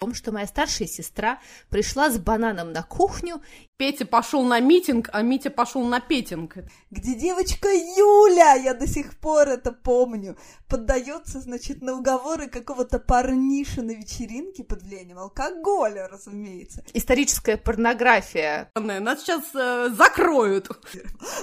том, что моя старшая сестра пришла с бананом на кухню. Петя пошел на митинг, а Митя пошел на петинг. Где девочка Юля, я до сих пор это помню, поддается, значит, на уговоры какого-то парниша на вечеринке под влиянием алкоголя, разумеется. Историческая порнография. Нас сейчас э, закроют.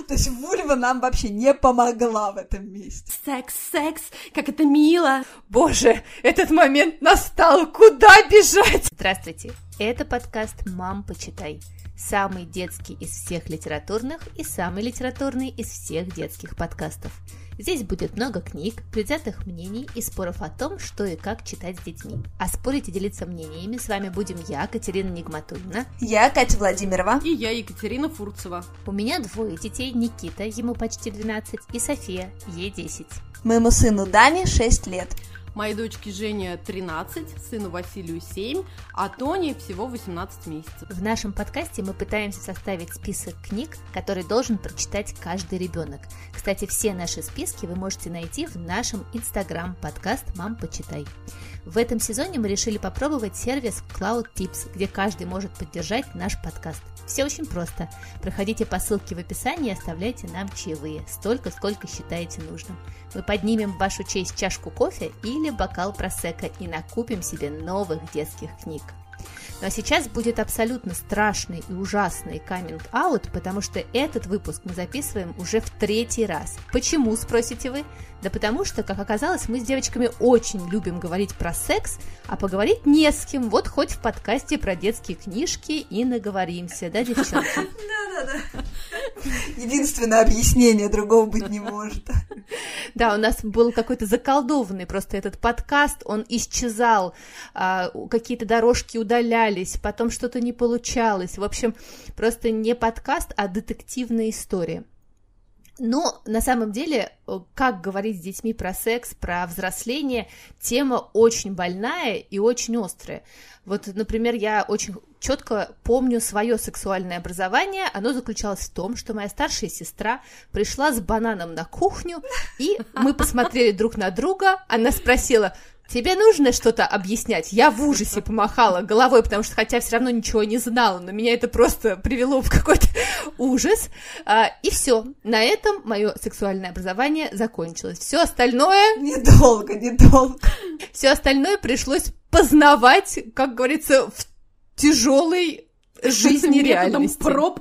То есть вульва нам вообще не помогла в этом месте. Секс, секс, как это мило. Боже, этот момент настал, куда бежать? Здравствуйте, это подкаст «Мам, почитай». Самый детский из всех литературных и самый литературный из всех детских подкастов. Здесь будет много книг, предвзятых мнений и споров о том, что и как читать с детьми. А спорить и делиться мнениями с вами будем я, Катерина Нигматульна. Я, Катя Владимирова. И я, Екатерина Фурцева. У меня двое детей, Никита, ему почти 12, и София, ей 10. Моему сыну Дане 6 лет. Моей дочке Жене 13, сыну Василию 7, а Тоне всего 18 месяцев. В нашем подкасте мы пытаемся составить список книг, который должен прочитать каждый ребенок. Кстати, все наши списки вы можете найти в нашем инстаграм-подкаст «Мам, почитай». В этом сезоне мы решили попробовать сервис Cloud Tips, где каждый может поддержать наш подкаст. Все очень просто. Проходите по ссылке в описании и оставляйте нам чаевые, столько, сколько считаете нужным. Мы поднимем в вашу честь чашку кофе или бокал просека и накупим себе новых детских книг. Ну а сейчас будет абсолютно страшный и ужасный каминг-аут, потому что этот выпуск мы записываем уже в третий раз. Почему, спросите вы? Да потому что, как оказалось, мы с девочками очень любим говорить про секс, а поговорить не с кем. Вот хоть в подкасте про детские книжки и наговоримся, да, девчонки? Да-да-да. Единственное объяснение, другого быть не может. Да, у нас был какой-то заколдованный просто этот подкаст, он исчезал, а, какие-то дорожки удалялись, потом что-то не получалось. В общем, просто не подкаст, а детективная история. Но на самом деле, как говорить с детьми про секс, про взросление, тема очень больная и очень острая. Вот, например, я очень четко помню свое сексуальное образование. Оно заключалось в том, что моя старшая сестра пришла с бананом на кухню, и мы посмотрели друг на друга. Она спросила, Тебе нужно что-то объяснять? Я в ужасе помахала головой, потому что хотя все равно ничего не знала, но меня это просто привело в какой-то ужас. А, и все. На этом мое сексуальное образование закончилось. Все остальное... Недолго, недолго. Все остальное пришлось познавать, как говорится, в тяжелой жизни реальности. проб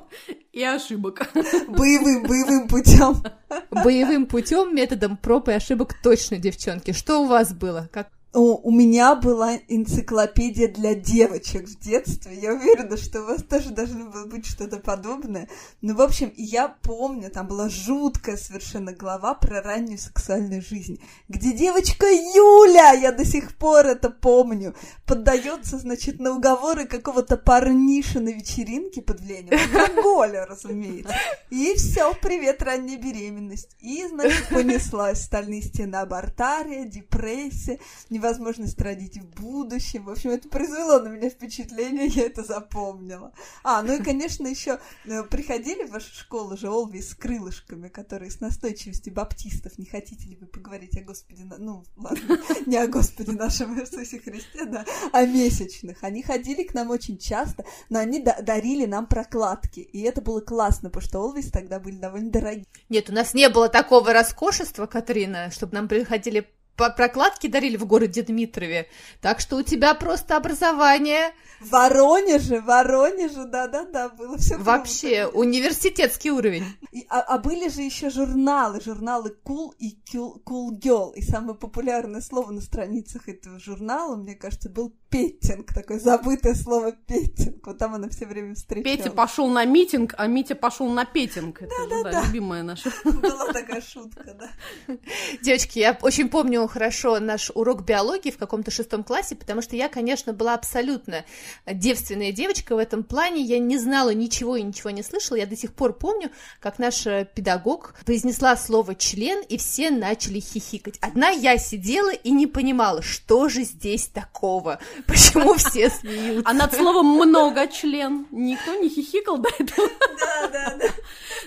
и ошибок. Боевым, боевым путем. Боевым путем, методом проб и ошибок точно, девчонки. Что у вас было? Как у меня была энциклопедия для девочек в детстве. Я уверена, что у вас тоже должно было быть что-то подобное. Ну, в общем, я помню, там была жуткая совершенно глава про раннюю сексуальную жизнь, где девочка Юля, я до сих пор это помню, поддается, значит, на уговоры какого-то парниша на вечеринке под влиянием алкоголя, разумеется. И все, привет, ранняя беременность. И, значит, понеслась стальные стены абортария, депрессия, невозможность родить в будущем. В общем, это произвело на меня впечатление, я это запомнила. А, ну и, конечно, еще э, приходили в вашу школу же Олви с крылышками, которые с настойчивостью баптистов. Не хотите ли вы поговорить о Господе, ну, ладно, не о Господе нашем Иисусе Христе, да, о месячных. Они ходили к нам очень часто, но они дарили нам прокладки. И это было классно, потому что Олвис тогда были довольно дорогие. Нет, у нас не было такого роскошества, Катрина, чтобы нам приходили прокладки дарили в городе Дмитрове. Так что у тебя просто образование. В Воронеже, Воронеже, да-да-да, было все. Вообще, круто. университетский уровень. И, а, а были же еще журналы, журналы Cool и cool Girl. И самое популярное слово на страницах этого журнала, мне кажется, был петтинг, такое забытое слово петтинг. Вот там она все время встречалась. Петя пошел на митинг, а Митя пошел на петинг. Это да, да, да, любимая наша. Была такая шутка, да. Девочки, я очень помню хорошо наш урок биологии в каком-то шестом классе, потому что я, конечно, была абсолютно девственная девочка в этом плане. Я не знала ничего и ничего не слышала. Я до сих пор помню, как наш педагог произнесла слово член, и все начали хихикать. Одна я сидела и не понимала, что же здесь такого. Почему все смеются? А над словом много член никто не хихикал до этого? Да, да, да.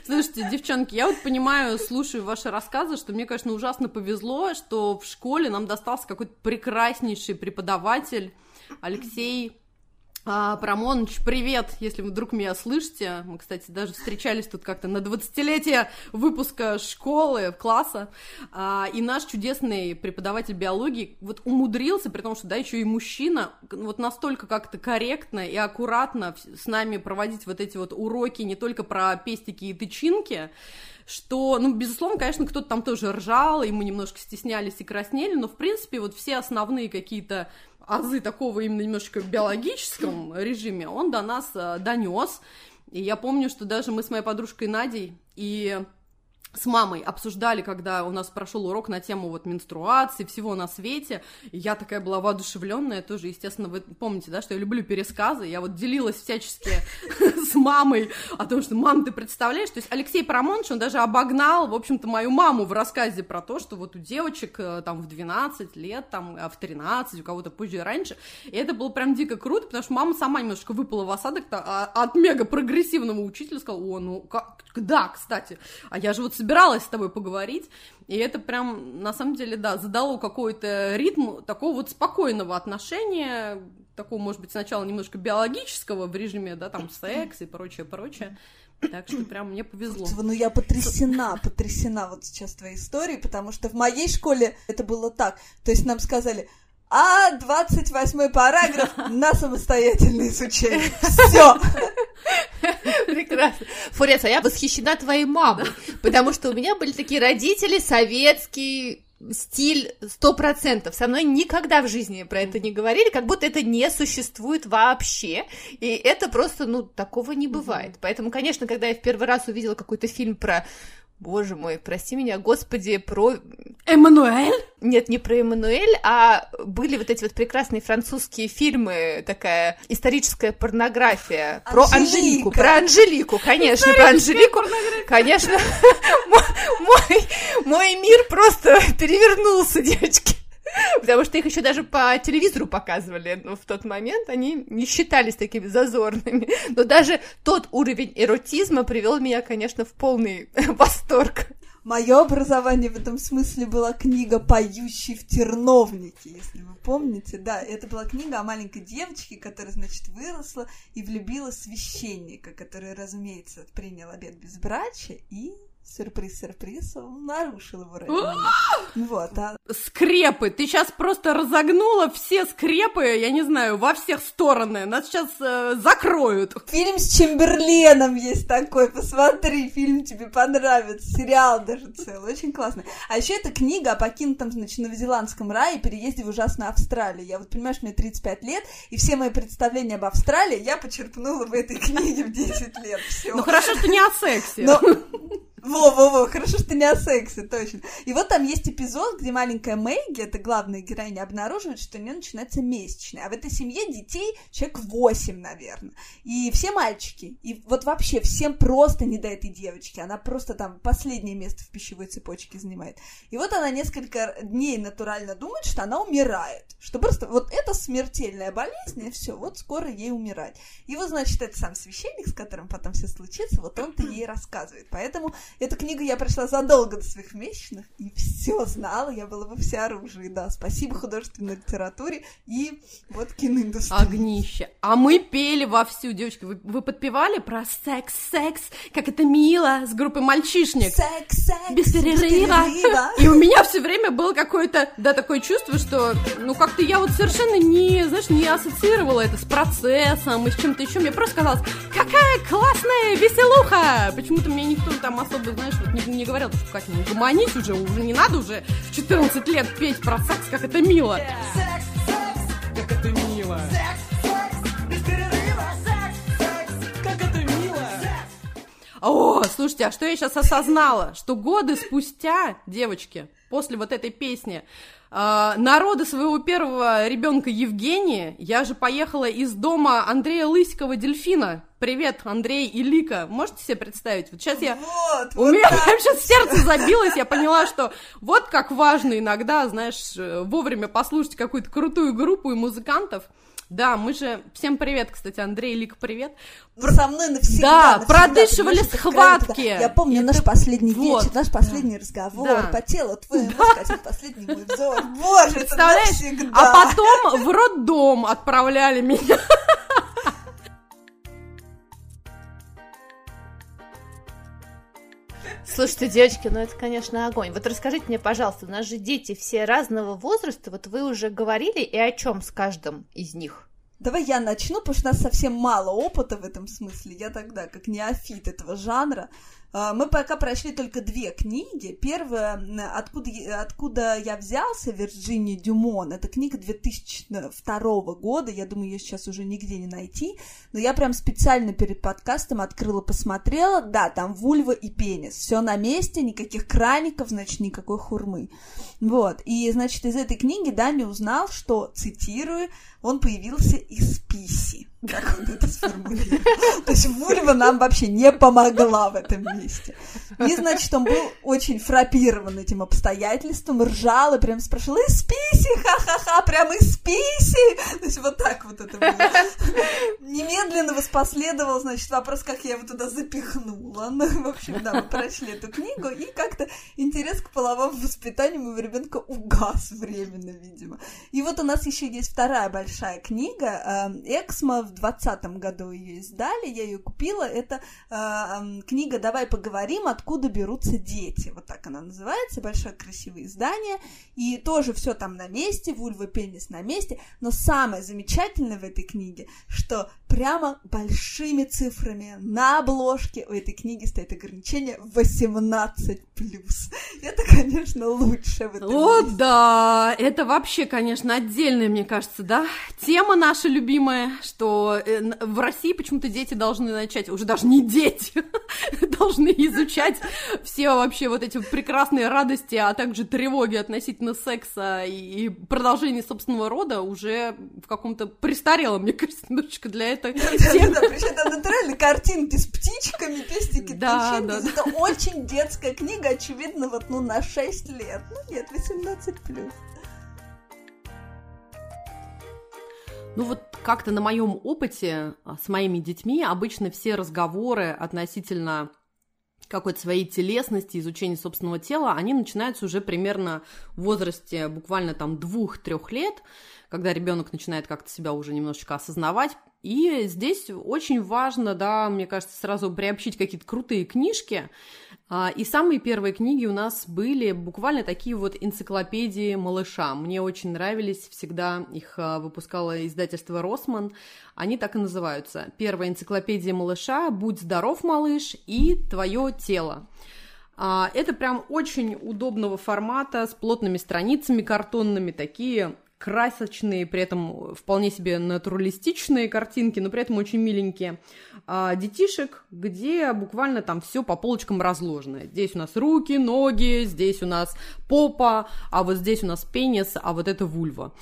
Слушайте, девчонки, я вот понимаю, слушаю ваши рассказы, что мне, конечно, ужасно повезло, что в школе нам достался какой-то прекраснейший преподаватель, Алексей а, Парамоныч, привет, если вы вдруг меня слышите. Мы, кстати, даже встречались тут как-то на 20-летие выпуска школы, класса. А, и наш чудесный преподаватель биологии вот умудрился, при том, что, да, еще и мужчина, вот настолько как-то корректно и аккуратно с нами проводить вот эти вот уроки не только про пестики и тычинки, что, ну, безусловно, конечно, кто-то там тоже ржал, и мы немножко стеснялись и краснели, но, в принципе, вот все основные какие-то азы такого именно немножко биологическом режиме, он до нас э, донес. И я помню, что даже мы с моей подружкой Надей и с мамой обсуждали, когда у нас прошел урок на тему вот менструации, всего на свете, и я такая была воодушевленная тоже, естественно, вы помните, да, что я люблю пересказы, я вот делилась всячески с мамой о том, что, мам, ты представляешь, то есть Алексей Парамонович, он даже обогнал, в общем-то, мою маму в рассказе про то, что вот у девочек э, там в 12 лет, там а в 13, у кого-то позже и раньше, и это было прям дико круто, потому что мама сама немножко выпала в осадок а, от мега прогрессивного учителя, сказала, о, ну, как, да, кстати, а я же вот собиралась с тобой поговорить, и это прям, на самом деле, да, задало какой-то ритм такого вот спокойного отношения, такого, может быть, сначала немножко биологического в режиме, да, там, секс и прочее, прочее, так что прям мне повезло. Ну, я потрясена, потрясена вот сейчас твоей историей, потому что в моей школе это было так. То есть нам сказали, а 28 параграф на самостоятельное изучение. Все. Прекрасно. Фурец, а я восхищена твоей мамой, потому что у меня были такие родители советский стиль сто процентов. Со мной никогда в жизни про это не говорили, как будто это не существует вообще. И это просто, ну, такого не бывает. Поэтому, конечно, когда я в первый раз увидела какой-то фильм про Боже мой, прости меня, господи, про... Эммануэль? Нет, не про Эммануэль, а были вот эти вот прекрасные французские фильмы, такая историческая порнография Анжелика. про Анжелику, про Анжелику, конечно, про Анжелику, конечно, мой, мой мир просто перевернулся, девочки. Потому что их еще даже по телевизору показывали но в тот момент, они не считались такими зазорными. Но даже тот уровень эротизма привел меня, конечно, в полный восторг. Мое образование в этом смысле была книга «Поющий в терновнике», если вы помните. Да, это была книга о маленькой девочке, которая, значит, выросла и влюбила священника, который, разумеется, принял обед безбрачия и сюрприз-сюрприз, он нарушил его родину. вот, а... Скрепы! Ты сейчас просто разогнула все скрепы, я не знаю, во всех стороны. Нас сейчас э, закроют. Фильм с Чемберленом есть такой, посмотри, фильм тебе понравится, сериал даже целый, очень классный. А еще это книга о покинутом, значит, новозеландском рае и переезде в ужасную Австралию. Я вот, понимаешь, мне 35 лет, и все мои представления об Австралии я почерпнула в этой книге в 10 лет. Все. Ну хорошо, что не о сексе. Но... Во-во-во, хорошо, что не о сексе, точно. И вот там есть эпизод, где маленькая Мэгги, это главная героиня, обнаруживает, что у нее начинается месячная. А в этой семье детей человек 8, наверное. И все мальчики. И вот вообще всем просто не до этой девочки. Она просто там последнее место в пищевой цепочке занимает. И вот она несколько дней натурально думает, что она умирает. Что просто вот это смертельная болезнь, и все, вот скоро ей умирать. И вот, значит, это сам священник, с которым потом все случится, вот он-то ей рассказывает. Поэтому Эту книгу я прочла задолго до своих месячных и все знала, я была во всеоружии, да. Спасибо художественной литературе и вот киноиндустрии. Огнище. А мы пели вовсю, девочки, вы, вы подпевали про секс, секс, как это мило, с группой мальчишник. Секс, секс, без перерыва. Без перерыва. И у меня все время было какое-то, да, такое чувство, что, ну, как-то я вот совершенно не, знаешь, не ассоциировала это с процессом и с чем-то еще. Мне просто казалось, какая классная веселуха! Почему-то мне никто там особо бы, знаешь, вот не, не говорил, что Катя, ну гомонись уже, уже не надо уже в 14 лет петь про секс, как это мило. Как это мило. О, слушайте, а что я сейчас осознала? Что годы спустя, девочки, после вот этой песни, Uh, народа своего первого ребенка Евгения, я же поехала из дома Андрея Лысикова Дельфина. Привет, Андрей и Лика. Можете себе представить? Вот сейчас я... Вот, У вот меня так. прям сейчас сердце забилось, я поняла, что вот как важно иногда, знаешь, вовремя послушать какую-то крутую группу и музыкантов. Да, мы же... Всем привет, кстати, Андрей, Лик, привет. Про... Со мной навсегда. Да, продышивали схватки. Я помню наш последний вот. вечер, наш последний да. разговор, да. по телу твоему да. сказать, последний мой взор. Боже, Представляешь? это навсегда. А потом в роддом отправляли меня. Слушайте, девочки, ну это, конечно, огонь. Вот расскажите мне, пожалуйста, у нас же дети все разного возраста, вот вы уже говорили, и о чем с каждым из них? Давай я начну, потому что у нас совсем мало опыта в этом смысле. Я тогда, как неофит этого жанра, мы пока прошли только две книги. Первая «Откуда, откуда я взялся» Вирджиния Дюмон. Это книга 2002 года. Я думаю, ее сейчас уже нигде не найти. Но я прям специально перед подкастом открыла, посмотрела. Да, там вульва и пенис. Все на месте, никаких краников, значит, никакой хурмы. Вот. И, значит, из этой книги Дани узнал, что, цитирую, он появился из писи. Как он это сформулировал? То есть вульва нам вообще не помогла в этом месте. И, значит, он был очень фрапирован этим обстоятельством, ржал и прям спрашивал, из писи, ха-ха-ха, прям из писи. То есть вот так вот это было. Немедленно воспоследовал, значит, вопрос, как я его туда запихнула. Ну, в общем, да, мы прочли эту книгу, и как-то интерес к половому воспитанию моего ребенка угас временно, видимо. И вот у нас еще есть вторая большая книга, э, Эксмо в двадцатом году ее издали, я ее купила. Это э, книга «Давай поговорим, откуда берутся дети». Вот так она называется, большое красивое издание. И тоже все там на месте, вульва, пенис на месте. Но самое замечательное в этой книге, что прямо большими цифрами на обложке у этой книги стоит ограничение 18+. Это, конечно, лучше в этом О, месте. да! Это вообще, конечно, отдельная, мне кажется, да? Тема наша любимая, что э, в России почему-то дети должны начать, уже даже не дети, должны изучать все вообще вот эти прекрасные радости, а также тревоги относительно секса и продолжения собственного рода уже в каком-то престарелом, мне кажется, немножечко для этого это... Причем там натурально картинки с птичками, пестики, да, да, Это очень детская книга, очевидно, вот ну на 6 лет. Ну нет, 18 плюс. Ну вот как-то на моем опыте а, с моими детьми обычно все разговоры относительно какой-то своей телесности, изучения собственного тела, они начинаются уже примерно в возрасте буквально там двух-трех лет, когда ребенок начинает как-то себя уже немножечко осознавать, и здесь очень важно, да, мне кажется, сразу приобщить какие-то крутые книжки. А, и самые первые книги у нас были буквально такие вот энциклопедии малыша. Мне очень нравились, всегда их а, выпускало издательство «Росман». Они так и называются. Первая энциклопедия малыша «Будь здоров, малыш» и «Твое тело». А, это прям очень удобного формата, с плотными страницами картонными, такие красочные, при этом вполне себе натуралистичные картинки, но при этом очень миленькие а, детишек, где буквально там все по полочкам разложено. Здесь у нас руки, ноги, здесь у нас попа, а вот здесь у нас пенис, а вот это вульва.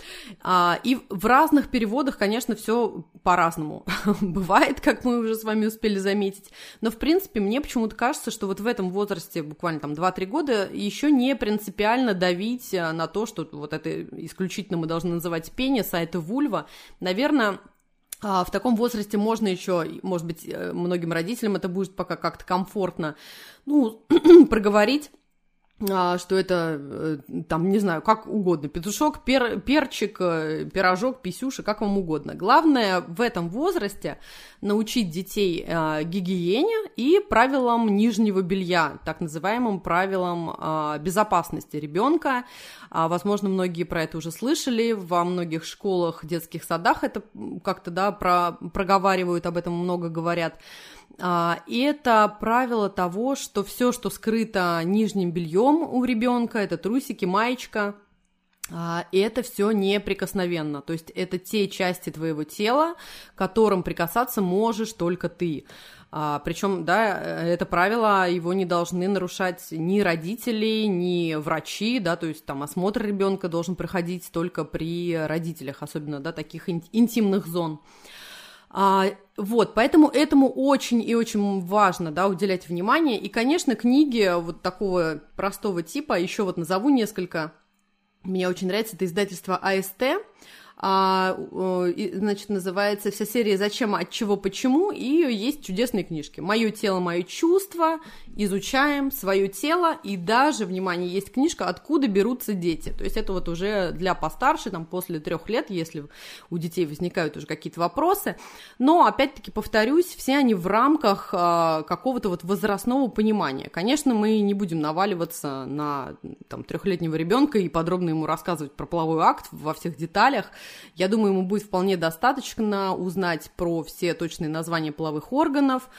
А, и в разных переводах, конечно, все по-разному бывает, как мы уже с вами успели заметить. Но, в принципе, мне почему-то кажется, что вот в этом возрасте, буквально там 2-3 года, еще не принципиально давить на то, что вот это исключительно мы должны называть пенис, а это вульва, наверное, а, в таком возрасте можно еще, может быть, э, многим родителям это будет пока как-то комфортно, ну, проговорить что это, э, там, не знаю, как угодно, петушок, пер, перчик, э, пирожок, писюша, как вам угодно. Главное в этом возрасте научить детей э, гигиене и правилам нижнего белья, так называемым правилам безопасности ребенка. А, возможно, многие про это уже слышали, во многих школах, детских садах это как-то, да, про, проговаривают, об этом много говорят. А, и это правило того, что все, что скрыто нижним бельем у ребенка, это трусики, маечка, а, и это все неприкосновенно. То есть это те части твоего тела, которым прикасаться можешь только ты. А, причем, да, это правило, его не должны нарушать ни родители, ни врачи, да, то есть там осмотр ребенка должен проходить только при родителях, особенно, да, таких интимных зон. А, вот, поэтому этому очень и очень важно, да, уделять внимание. И, конечно, книги вот такого простого типа, еще вот назову несколько. Мне очень нравится это издательство АСТ. а, значит, называется вся серия «Зачем, от чего, почему», и есть чудесные книжки. «Мое тело, мое чувство», изучаем свое тело, и даже, внимание, есть книжка «Откуда берутся дети». То есть это вот уже для постарше, там, после трех лет, если у детей возникают уже какие-то вопросы. Но, опять-таки, повторюсь, все они в рамках а, какого-то вот возрастного понимания. Конечно, мы не будем наваливаться на там, трехлетнего ребенка и подробно ему рассказывать про половой акт во всех деталях. Я думаю, ему будет вполне достаточно узнать про все точные названия половых органов,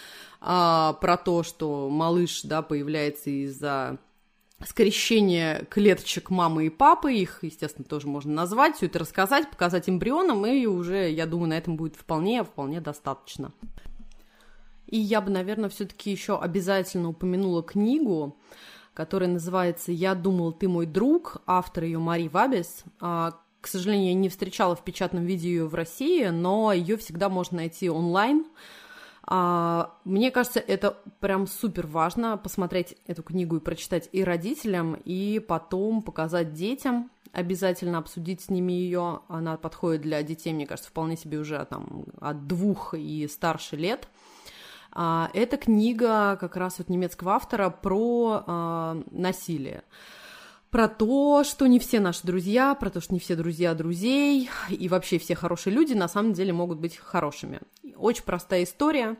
а, про то, что малыш да, появляется из-за скрещения клеточек мамы и папы, их, естественно, тоже можно назвать, все это рассказать, показать эмбрионам, и уже, я думаю, на этом будет вполне, вполне достаточно. И я бы, наверное, все-таки еще обязательно упомянула книгу, которая называется «Я думал, ты мой друг», автор ее Мари Вабис. А, к сожалению, я не встречала в печатном виде ее в России, но ее всегда можно найти онлайн. А, мне кажется, это прям супер важно посмотреть эту книгу и прочитать и родителям, и потом показать детям, обязательно обсудить с ними ее. Она подходит для детей, мне кажется, вполне себе уже там от двух и старше лет. А, это книга как раз вот немецкого автора про а, насилие про то, что не все наши друзья, про то, что не все друзья друзей, и вообще все хорошие люди на самом деле могут быть хорошими. Очень простая история,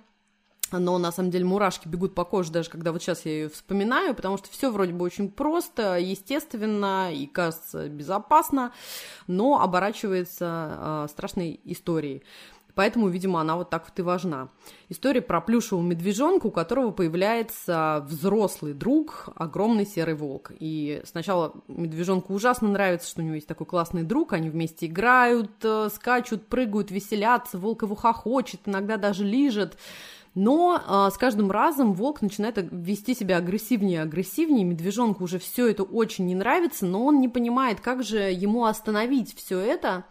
но на самом деле мурашки бегут по коже, даже когда вот сейчас я ее вспоминаю, потому что все вроде бы очень просто, естественно и кажется безопасно, но оборачивается э, страшной историей. Поэтому, видимо, она вот так вот и важна. История про плюшевого медвежонка, у которого появляется взрослый друг, огромный серый волк. И сначала медвежонку ужасно нравится, что у него есть такой классный друг, они вместе играют, э, скачут, прыгают, веселятся, волк его хохочет, иногда даже лижет. Но а, с каждым разом волк начинает вести себя агрессивнее и агрессивнее, медвежонку уже все это очень не нравится, но он не понимает, как же ему остановить все это,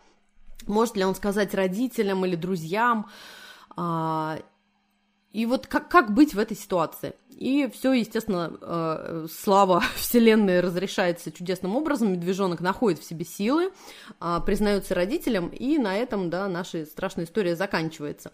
может ли он сказать родителям или друзьям, а, и вот как, как быть в этой ситуации? И все, естественно, э, слава вселенной разрешается чудесным образом. Медвежонок находит в себе силы, э, признается родителям, и на этом, да, наша страшная история заканчивается.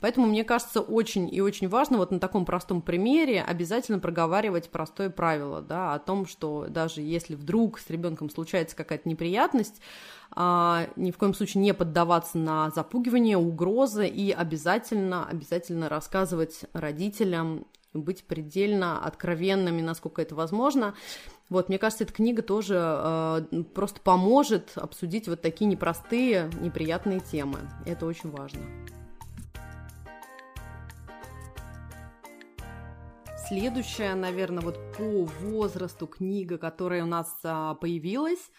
Поэтому, мне кажется, очень и очень важно вот на таком простом примере обязательно проговаривать простое правило, да, о том, что даже если вдруг с ребенком случается какая-то неприятность, а, ни в коем случае не поддаваться на запугивание, угрозы и обязательно, обязательно рассказывать родителям, быть предельно откровенными, насколько это возможно. Вот, мне кажется, эта книга тоже э, просто поможет обсудить вот такие непростые, неприятные темы. Это очень важно. Следующая, наверное, вот по возрасту книга, которая у нас а, появилась,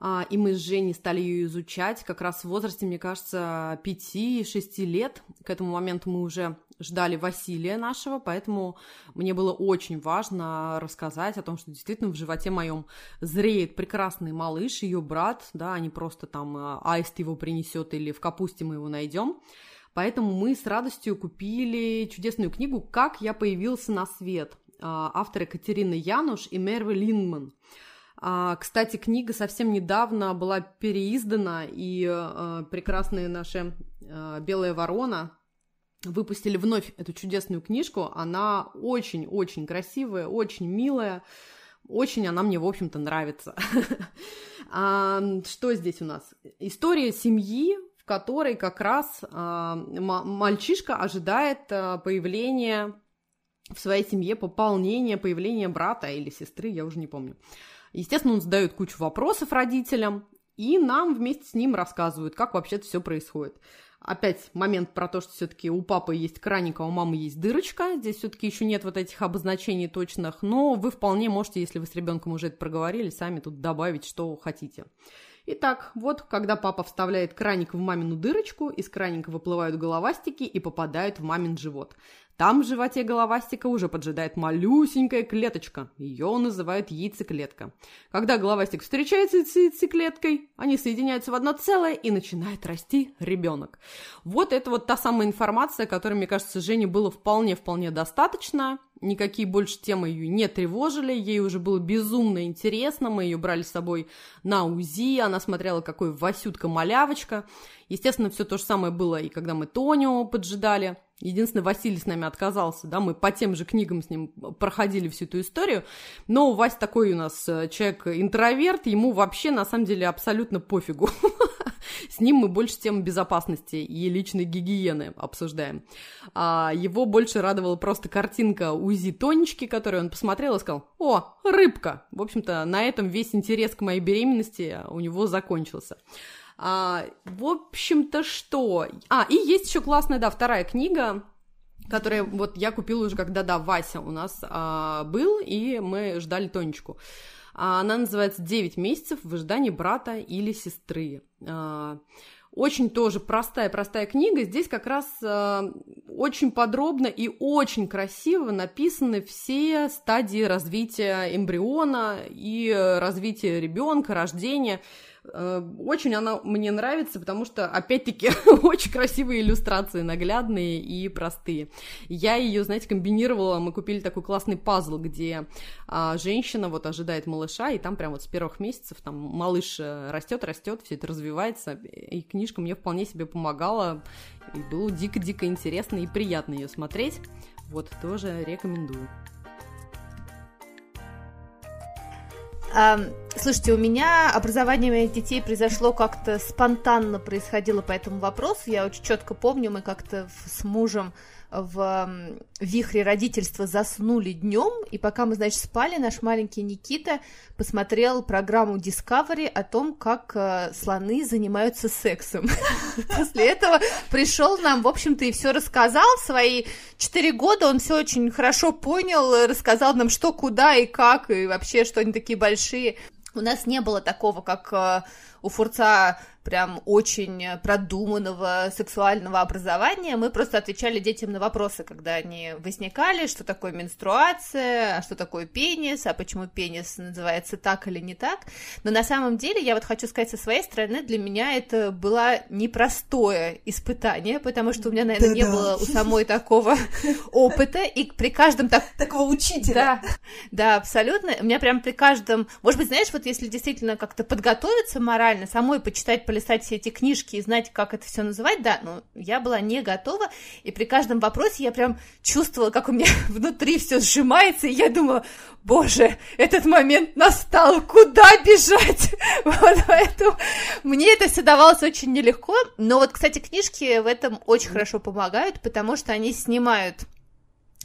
а, и мы с Женей стали ее изучать как раз в возрасте, мне кажется, 5-6 лет. К этому моменту мы уже ждали Василия нашего, поэтому мне было очень важно рассказать о том, что действительно в животе моем зреет прекрасный малыш, ее брат, да, а не просто там а, аист его принесет или в капусте мы его найдем. Поэтому мы с радостью купили чудесную книгу «Как я появился на свет» а, авторы Катерины Януш и Мервы Линман. А, кстати, книга совсем недавно была переиздана, и а, прекрасная наша а, «Белая ворона» выпустили вновь эту чудесную книжку. Она очень-очень красивая, очень милая. Очень она мне, в общем-то, нравится. Что здесь у нас? История семьи, в которой как раз мальчишка ожидает появления в своей семье, пополнения, появления брата или сестры, я уже не помню. Естественно, он задает кучу вопросов родителям, и нам вместе с ним рассказывают, как вообще все происходит. Опять момент про то, что все-таки у папы есть краник, а у мамы есть дырочка. Здесь все-таки еще нет вот этих обозначений точных, но вы вполне можете, если вы с ребенком уже это проговорили, сами тут добавить, что хотите. Итак, вот когда папа вставляет краник в мамину дырочку, из краника выплывают головастики и попадают в мамин живот. Там в животе головастика уже поджидает малюсенькая клеточка. Ее называют яйцеклетка. Когда головастик встречается с яйцеклеткой, они соединяются в одно целое и начинает расти ребенок. Вот это вот та самая информация, которой, мне кажется, Жене было вполне-вполне достаточно. Никакие больше темы ее не тревожили, ей уже было безумно интересно, мы ее брали с собой на УЗИ, она смотрела, какой Васютка-малявочка. Естественно, все то же самое было и когда мы Тоню поджидали. Единственное, Василий с нами отказался, да, мы по тем же книгам с ним проходили всю эту историю, но Вась такой у нас э, человек-интроверт, ему вообще, на самом деле, абсолютно пофигу. С ним мы больше тему безопасности и личной гигиены обсуждаем. А его больше радовала просто картинка УЗИ Тонечки, которую он посмотрел и сказал, о, рыбка. В общем-то, на этом весь интерес к моей беременности у него закончился. А, в общем-то, что? А, и есть еще классная, да, вторая книга, которая вот я купила уже, когда, да, Вася у нас а, был, и мы ждали Тонечку. А, она называется «Девять месяцев в ожидании брата или сестры». А, очень тоже простая-простая книга. Здесь как раз э, очень подробно и очень красиво написаны все стадии развития эмбриона и развития ребенка, рождения. Э, очень она мне нравится, потому что, опять-таки, очень красивые иллюстрации, наглядные и простые. Я ее, знаете, комбинировала, мы купили такой классный пазл, где а, женщина вот ожидает малыша, и там прям вот с первых месяцев там малыш э, растет, растет, все это развивается, и книжка мне вполне себе помогала, и было дико-дико интересно и приятно ее смотреть. Вот, тоже рекомендую. Слушайте, у меня образование моих детей произошло как-то спонтанно происходило по этому вопросу. Я очень четко помню, мы как-то с мужем в вихре родительства заснули днем, и пока мы, значит, спали, наш маленький Никита посмотрел программу Discovery о том, как э, слоны занимаются сексом. После этого пришел нам, в общем-то, и все рассказал. В свои четыре года он все очень хорошо понял, рассказал нам, что, куда и как, и вообще, что они такие большие. У нас не было такого, как э, у Фурца прям очень продуманного сексуального образования. Мы просто отвечали детям на вопросы, когда они возникали, что такое менструация, а что такое пенис, а почему пенис называется так или не так. Но на самом деле, я вот хочу сказать со своей стороны, для меня это было непростое испытание, потому что у меня, наверное, Да-да. не было у самой такого опыта, и при каждом так... Такого учителя. Да, да, абсолютно. У меня прям при каждом... Может быть, знаешь, вот если действительно как-то подготовиться морально, самой почитать, полистать все эти книжки и знать, как это все называть, да, но я была не готова, и при каждом вопросе я прям чувствовала, как у меня внутри все сжимается, и я думала, боже, этот момент настал, куда бежать? Вот поэтому мне это все давалось очень нелегко, но вот, кстати, книжки в этом очень хорошо помогают, потому что они снимают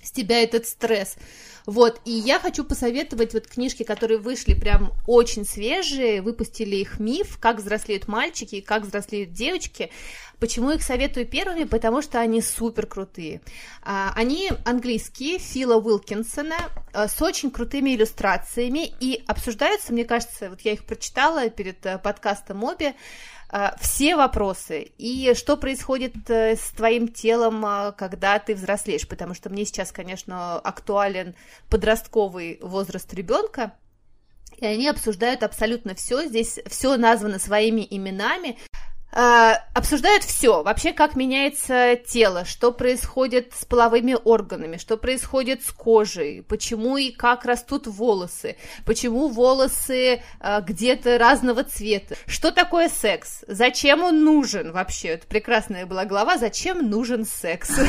с тебя этот стресс. Вот, и я хочу посоветовать вот книжки, которые вышли прям очень свежие, выпустили их «Миф», «Как взрослеют мальчики» «Как взрослеют девочки». Почему их советую первыми? Потому что они супер крутые. А, они английские, Фила Уилкинсона, а, с очень крутыми иллюстрациями и обсуждаются, мне кажется, вот я их прочитала перед э, подкастом обе, все вопросы. И что происходит э, с твоим телом, а, когда ты взрослеешь, потому что мне сейчас, конечно, актуален подростковый возраст ребенка, и они обсуждают абсолютно все, здесь все названо своими именами, Uh, обсуждают все, вообще как меняется тело, что происходит с половыми органами, что происходит с кожей, почему и как растут волосы, почему волосы uh, где-то разного цвета, что такое секс, зачем он нужен вообще, это прекрасная была глава, зачем нужен секс.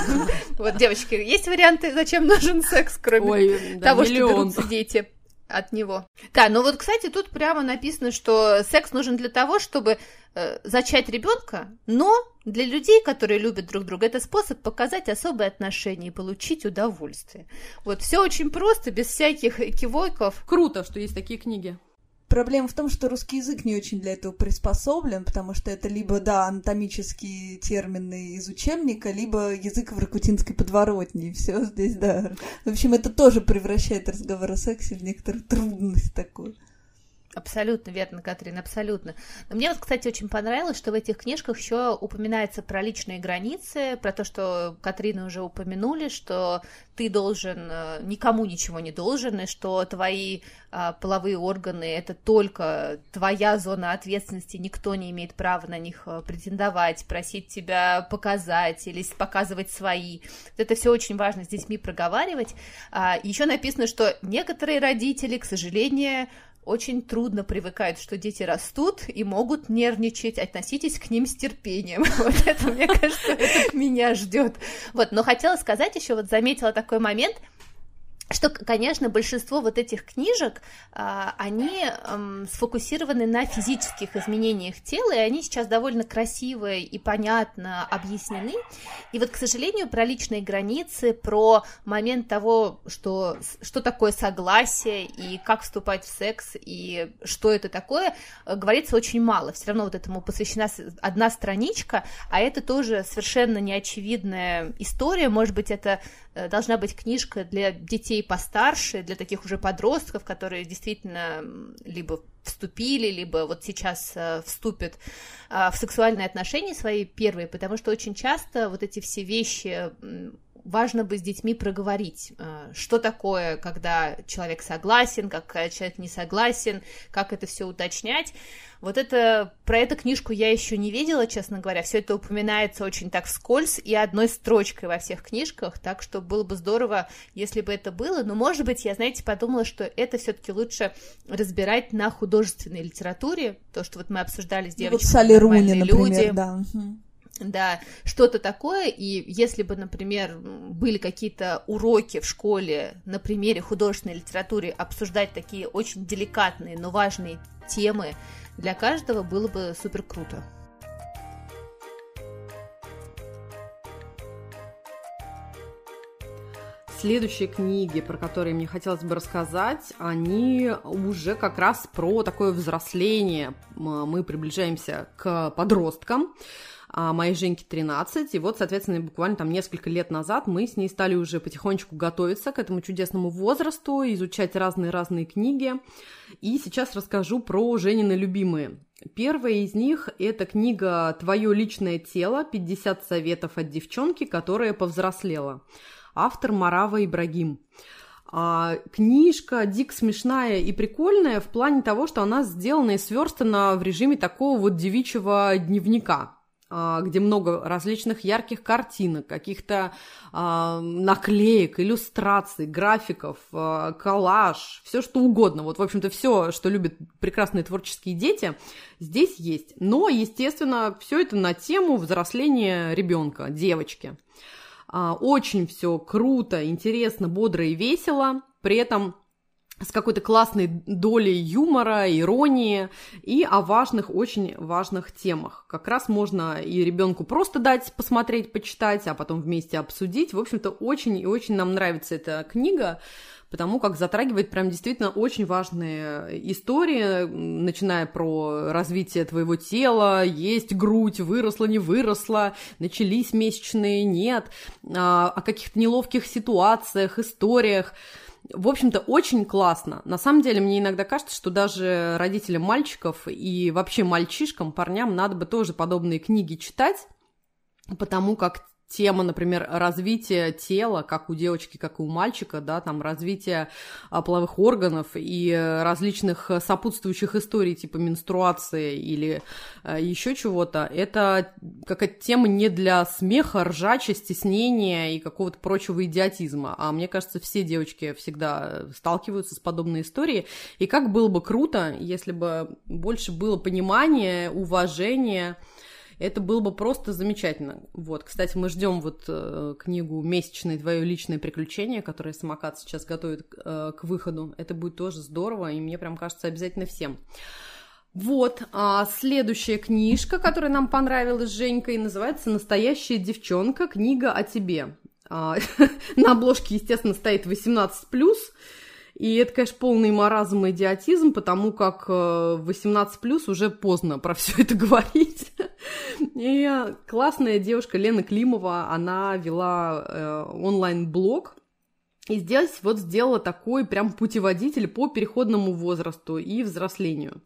Вот, девочки, есть варианты, зачем нужен секс, кроме того, что берутся дети? От него. Да, ну вот, кстати, тут прямо написано, что секс нужен для того, чтобы э, зачать ребенка, но для людей, которые любят друг друга, это способ показать особые отношения и получить удовольствие. Вот все очень просто, без всяких кивойков. Круто, что есть такие книги. Проблема в том, что русский язык не очень для этого приспособлен, потому что это либо, да, анатомические термины из учебника, либо язык в ракутинской подворотне, все здесь, да. В общем, это тоже превращает разговор о сексе в некоторую трудность такую. Абсолютно верно, Катрин, абсолютно. Но мне вот, кстати, очень понравилось, что в этих книжках еще упоминается про личные границы, про то, что Катрина уже упомянули, что ты должен, э, никому ничего не должен, и что твои а, половые органы это только твоя зона ответственности, никто не имеет права на них э, претендовать, просить тебя показать или показывать свои. Это все очень важно с детьми проговаривать. А, еще написано, что некоторые родители, к сожалению, очень трудно привыкают, что дети растут и могут нервничать, относитесь к ним с терпением. Вот это, мне кажется, меня ждет. Вот, но хотела сказать еще, вот заметила такой момент – что, конечно, большинство вот этих книжек, а, они сфокусированы на физических изменениях тела, и они сейчас довольно красиво и понятно объяснены. И вот, к сожалению, про личные границы, про момент того, что, что такое согласие, и как вступать в секс, и что это такое, говорится очень мало. Все равно вот этому посвящена одна страничка, а это тоже совершенно неочевидная история. Может быть, это Э, должна быть книжка для детей постарше, для таких уже подростков, которые действительно либо вступили, либо вот сейчас э, вступят э, в сексуальные отношения свои первые, потому что очень часто вот эти все вещи важно бы с детьми проговорить, э, что такое, когда человек согласен, как человек не согласен, как это все уточнять. Вот это, про эту книжку я еще не видела, честно говоря, все это упоминается очень так вскользь и одной строчкой во всех книжках, так что было бы здорово, если бы это было, но, может быть, я, знаете, подумала, что это все-таки лучше разбирать на художественной литературе, то, что вот мы обсуждали с девочкой. Ну, вот Салли Руни, например, люди. да да, что-то такое, и если бы, например, были какие-то уроки в школе на примере художественной литературы обсуждать такие очень деликатные, но важные темы для каждого, было бы супер круто. Следующие книги, про которые мне хотелось бы рассказать, они уже как раз про такое взросление. Мы приближаемся к подросткам а моей Женьке 13, и вот, соответственно, буквально там несколько лет назад мы с ней стали уже потихонечку готовиться к этому чудесному возрасту, изучать разные-разные книги, и сейчас расскажу про Женины любимые. Первая из них – это книга «Твое личное тело. 50 советов от девчонки, которая повзрослела». Автор Марава Ибрагим. А, книжка дик смешная и прикольная в плане того, что она сделана и сверстана в режиме такого вот девичьего дневника. А, где много различных ярких картинок, каких-то а, наклеек, иллюстраций, графиков, а, коллаж, все что угодно. Вот, в общем-то, все, что любят прекрасные творческие дети, здесь есть. Но, естественно, все это на тему взросления ребенка, девочки. Очень все круто, интересно, бодро и весело. При этом с какой-то классной долей юмора, иронии и о важных, очень важных темах. Как раз можно и ребенку просто дать посмотреть, почитать, а потом вместе обсудить. В общем-то, очень и очень нам нравится эта книга, потому как затрагивает прям действительно очень важные истории, начиная про развитие твоего тела, есть грудь, выросла, не выросла, начались месячные, нет, а, о каких-то неловких ситуациях, историях. В общем-то, очень классно. На самом деле, мне иногда кажется, что даже родителям мальчиков и вообще мальчишкам, парням надо бы тоже подобные книги читать, потому как тема, например, развития тела, как у девочки, как и у мальчика, да, там развитие а, половых органов и различных сопутствующих историй, типа менструации или а, еще чего-то, это какая-то тема не для смеха, ржача, стеснения и какого-то прочего идиотизма. А мне кажется, все девочки всегда сталкиваются с подобной историей. И как было бы круто, если бы больше было понимания, уважения, это было бы просто замечательно. Вот, кстати, мы ждем вот э, книгу «Месячные твое личное приключение», которое самокат сейчас готовит э, к выходу. Это будет тоже здорово, и мне прям кажется обязательно всем. Вот, а следующая книжка, которая нам понравилась с Женькой, называется «Настоящая девчонка. Книга о тебе». А, на обложке, естественно, стоит 18+, и это, конечно, полный маразм и идиотизм, потому как 18 э, плюс уже поздно про все это говорить. И классная девушка Лена Климова, она вела э, онлайн-блог И здесь вот сделала такой прям путеводитель по переходному возрасту и взрослению.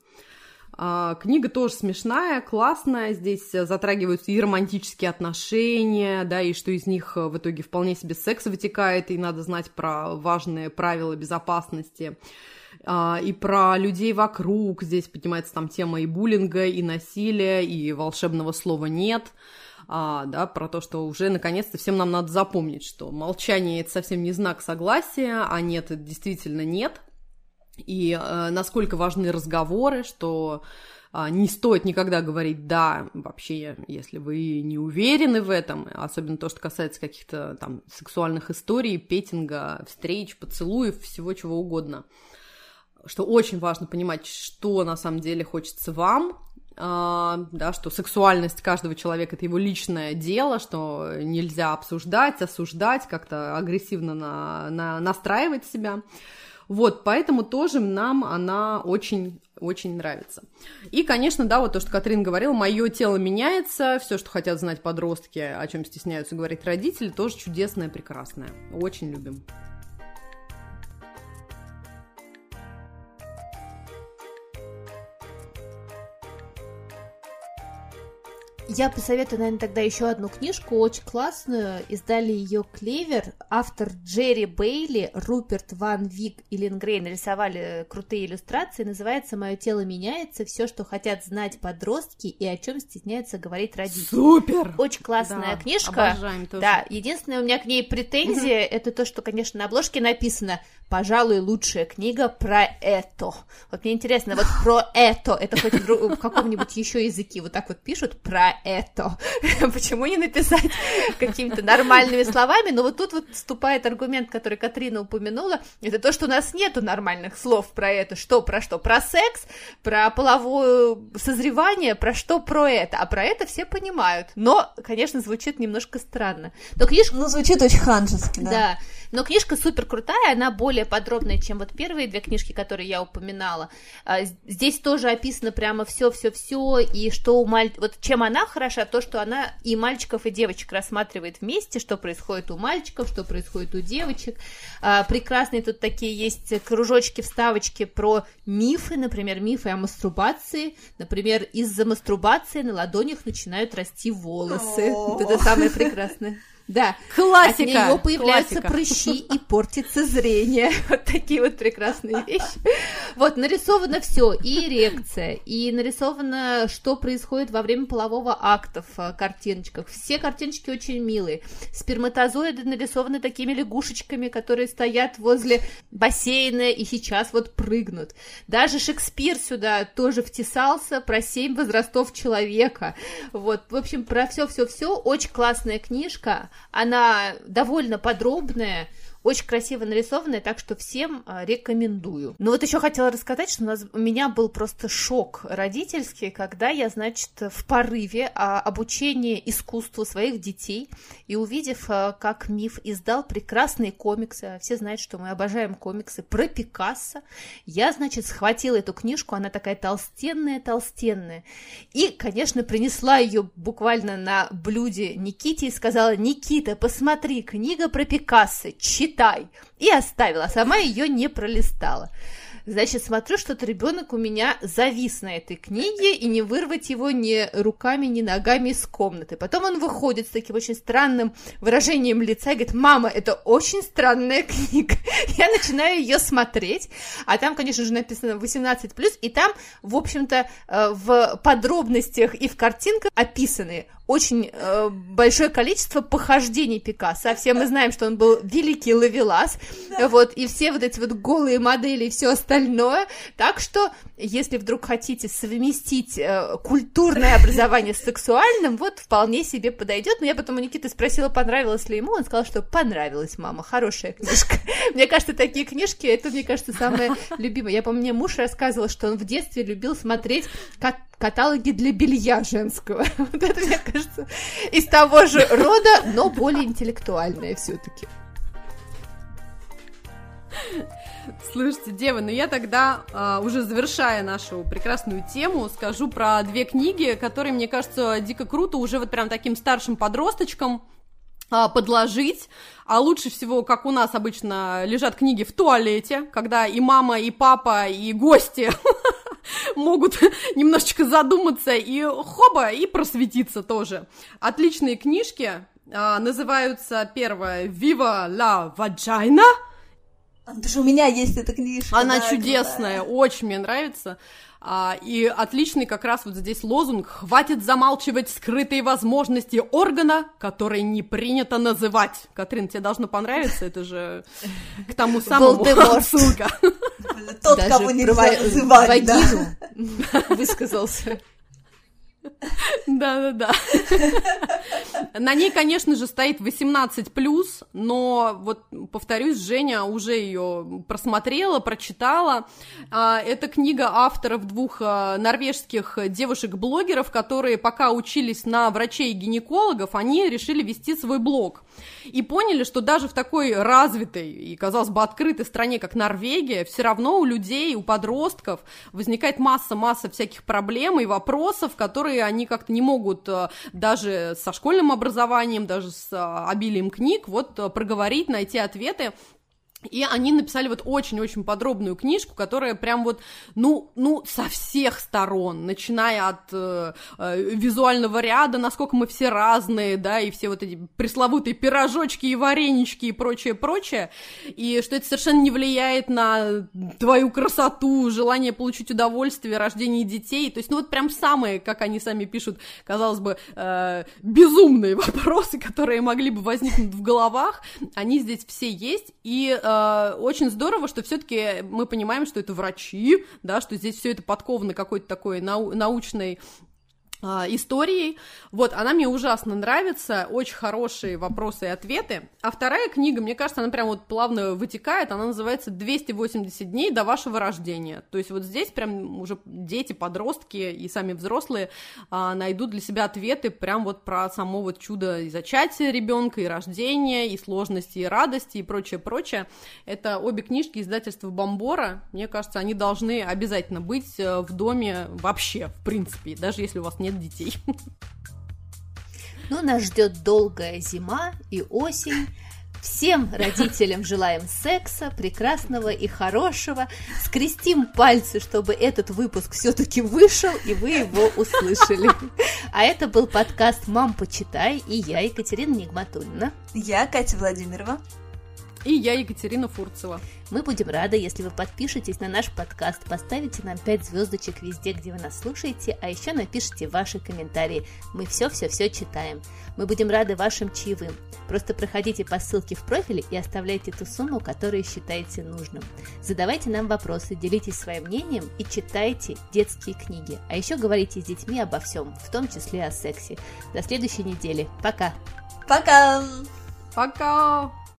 А, книга тоже смешная, классная, здесь затрагиваются и романтические отношения, да, и что из них в итоге вполне себе секс вытекает, и надо знать про важные правила безопасности а, и про людей вокруг. Здесь поднимается там тема и буллинга, и насилия, и волшебного слова «нет», а, да, про то, что уже наконец-то всем нам надо запомнить, что молчание это совсем не знак согласия, а нет, это действительно нет. И э, насколько важны разговоры, что э, не стоит никогда говорить «да», вообще, если вы не уверены в этом, особенно то, что касается каких-то там сексуальных историй, петинга, встреч, поцелуев, всего чего угодно. Что очень важно понимать, что на самом деле хочется вам, а, да, что сексуальность каждого человека это его личное дело, что нельзя обсуждать, осуждать, как-то агрессивно на, на, настраивать себя. Вот, поэтому тоже нам она очень очень нравится. И, конечно, да, вот то, что Катрин говорила, мое тело меняется, все, что хотят знать подростки, о чем стесняются говорить родители, тоже чудесное, прекрасное. Очень любим. Я посоветую, наверное, тогда еще одну книжку, очень классную. Издали ее Клевер. Автор Джерри Бейли, Руперт Ван Вик и Лингрей нарисовали крутые иллюстрации. Называется «Мое тело меняется. Все, что хотят знать подростки и о чем стесняются говорить родители». Супер! Очень классная да, книжка. Обожаем тоже. Да, единственное у меня к ней претензия, это то, что, конечно, на обложке написано пожалуй, лучшая книга про это. Вот мне интересно, вот про это, это хоть в, в каком-нибудь еще языке вот так вот пишут про это. Почему не написать какими-то нормальными словами? Но вот тут вот вступает аргумент, который Катрина упомянула, это то, что у нас нету нормальных слов про это. Что, про что? Про секс, про половое созревание, про что, про это. А про это все понимают. Но, конечно, звучит немножко странно. Но книжка... Ну, звучит очень ханжески, да. Да. Но книжка супер крутая, она более подробная, чем вот первые две книжки, которые я упоминала. А, здесь тоже описано прямо все-все-все, и что у маль... Вот чем она хороша, то, что она и мальчиков, и девочек рассматривает вместе, что происходит у мальчиков, что происходит у девочек. А, прекрасные тут такие есть кружочки, вставочки про мифы, например, мифы о мастурбации. Например, из-за мастурбации на ладонях начинают расти волосы. Вот это самое прекрасное. Да. Классика. От нее появляются Классика. прыщи и портится зрение. Вот такие вот прекрасные вещи. Вот, нарисовано все, и эрекция, и нарисовано, что происходит во время полового акта в э, картиночках. Все картиночки очень милые. Сперматозоиды нарисованы такими лягушечками, которые стоят возле бассейна и сейчас вот прыгнут. Даже Шекспир сюда тоже втесался про семь возрастов человека. Вот, в общем, про все-все-все. Очень классная книжка она довольно подробная, очень красиво нарисованная, так что всем а, рекомендую. Ну вот еще хотела рассказать, что у, нас, у меня был просто шок родительский, когда я, значит, в порыве а, обучения искусству своих детей и увидев, а, как Миф издал прекрасные комиксы, все знают, что мы обожаем комиксы про Пикассо, я, значит, схватила эту книжку, она такая толстенная-толстенная, и, конечно, принесла ее буквально на блюде Никите и сказала, Никита, посмотри, книга про Пикассо, читай читай. И оставила, сама ее не пролистала. Значит, смотрю, что-то ребенок у меня завис на этой книге, и не вырвать его ни руками, ни ногами из комнаты. Потом он выходит с таким очень странным выражением лица и говорит, мама, это очень странная книга. Я начинаю ее смотреть, а там, конечно же, написано 18+, и там, в общем-то, э, в подробностях и в картинках описаны очень э, большое количество похождений Пикассо. Все мы знаем, что он был великий ловелас, да. вот, и все вот эти вот голые модели и все остальное. Так что, если вдруг хотите совместить э, культурное образование с сексуальным, вот вполне себе подойдет. Но я потом у Никиты спросила, понравилось ли ему, он сказал, что понравилось, мама, хорошая книжка. Мне кажется, такие книжки, это, мне кажется, самое любимое. Я помню, мне муж рассказывал, что он в детстве любил смотреть каталоги для белья женского. Вот это, мне кажется, из того же рода, но более интеллектуальное все-таки. Слушайте, девы, ну я тогда, а, уже завершая нашу прекрасную тему, скажу про две книги, которые, мне кажется, дико круто уже вот прям таким старшим подросточкам подложить, а лучше всего, как у нас обычно лежат книги в туалете, когда и мама, и папа, и гости могут немножечко задуматься и хоба, и просветиться тоже. Отличные книжки, а, называются первая «Viva la Vagina», даже у меня есть эта книжка. Она да, чудесная, крутая. очень мне нравится. А, и отличный как раз вот здесь лозунг «Хватит замалчивать скрытые возможности органа, который не принято называть». Катрин, тебе должно понравиться, это же к тому самому ссылка. Тот, кого нельзя называть, да. высказался. Да-да-да. На ней, конечно же, стоит 18+, но вот, повторюсь, Женя уже ее просмотрела, прочитала. А, это книга авторов двух а, норвежских девушек-блогеров, которые пока учились на врачей и гинекологов, они решили вести свой блог. И поняли, что даже в такой развитой и, казалось бы, открытой стране, как Норвегия, все равно у людей, у подростков возникает масса-масса всяких проблем и вопросов, которые они как-то не могут э, даже со школьным образованием, даже с э, обилием книг вот э, проговорить, найти ответы. И они написали вот очень-очень подробную книжку, которая прям вот, ну, ну, со всех сторон, начиная от э, э, визуального ряда, насколько мы все разные, да, и все вот эти пресловутые пирожочки и варенички и прочее-прочее, и что это совершенно не влияет на твою красоту, желание получить удовольствие, рождение детей, то есть, ну, вот прям самые, как они сами пишут, казалось бы, э, безумные вопросы, которые могли бы возникнуть в головах, они здесь все есть, и э, очень здорово, что все-таки мы понимаем, что это врачи, да, что здесь все это подковано какой-то такой нау- научной историей. Вот, она мне ужасно нравится, очень хорошие вопросы и ответы. А вторая книга, мне кажется, она прям вот плавно вытекает, она называется «280 дней до вашего рождения». То есть вот здесь прям уже дети, подростки и сами взрослые а, найдут для себя ответы прям вот про само вот чудо и зачатия ребенка, и рождения, и сложности, и радости, и прочее, прочее. Это обе книжки издательства Бомбора. Мне кажется, они должны обязательно быть э, в доме вообще, в принципе, даже если у вас нет нет детей. Ну, нас ждет долгая зима и осень. Всем родителям желаем секса, прекрасного и хорошего. Скрестим пальцы, чтобы этот выпуск все-таки вышел, и вы его услышали. А это был подкаст «Мам, почитай» и я, Екатерина Нигматульна. Я, Катя Владимирова. И я, Екатерина Фурцева. Мы будем рады, если вы подпишетесь на наш подкаст, поставите нам 5 звездочек везде, где вы нас слушаете, а еще напишите ваши комментарии. Мы все-все-все читаем. Мы будем рады вашим чаевым. Просто проходите по ссылке в профиле и оставляйте ту сумму, которую считаете нужным. Задавайте нам вопросы, делитесь своим мнением и читайте детские книги. А еще говорите с детьми обо всем, в том числе о сексе. До следующей недели. Пока! Пока! Пока!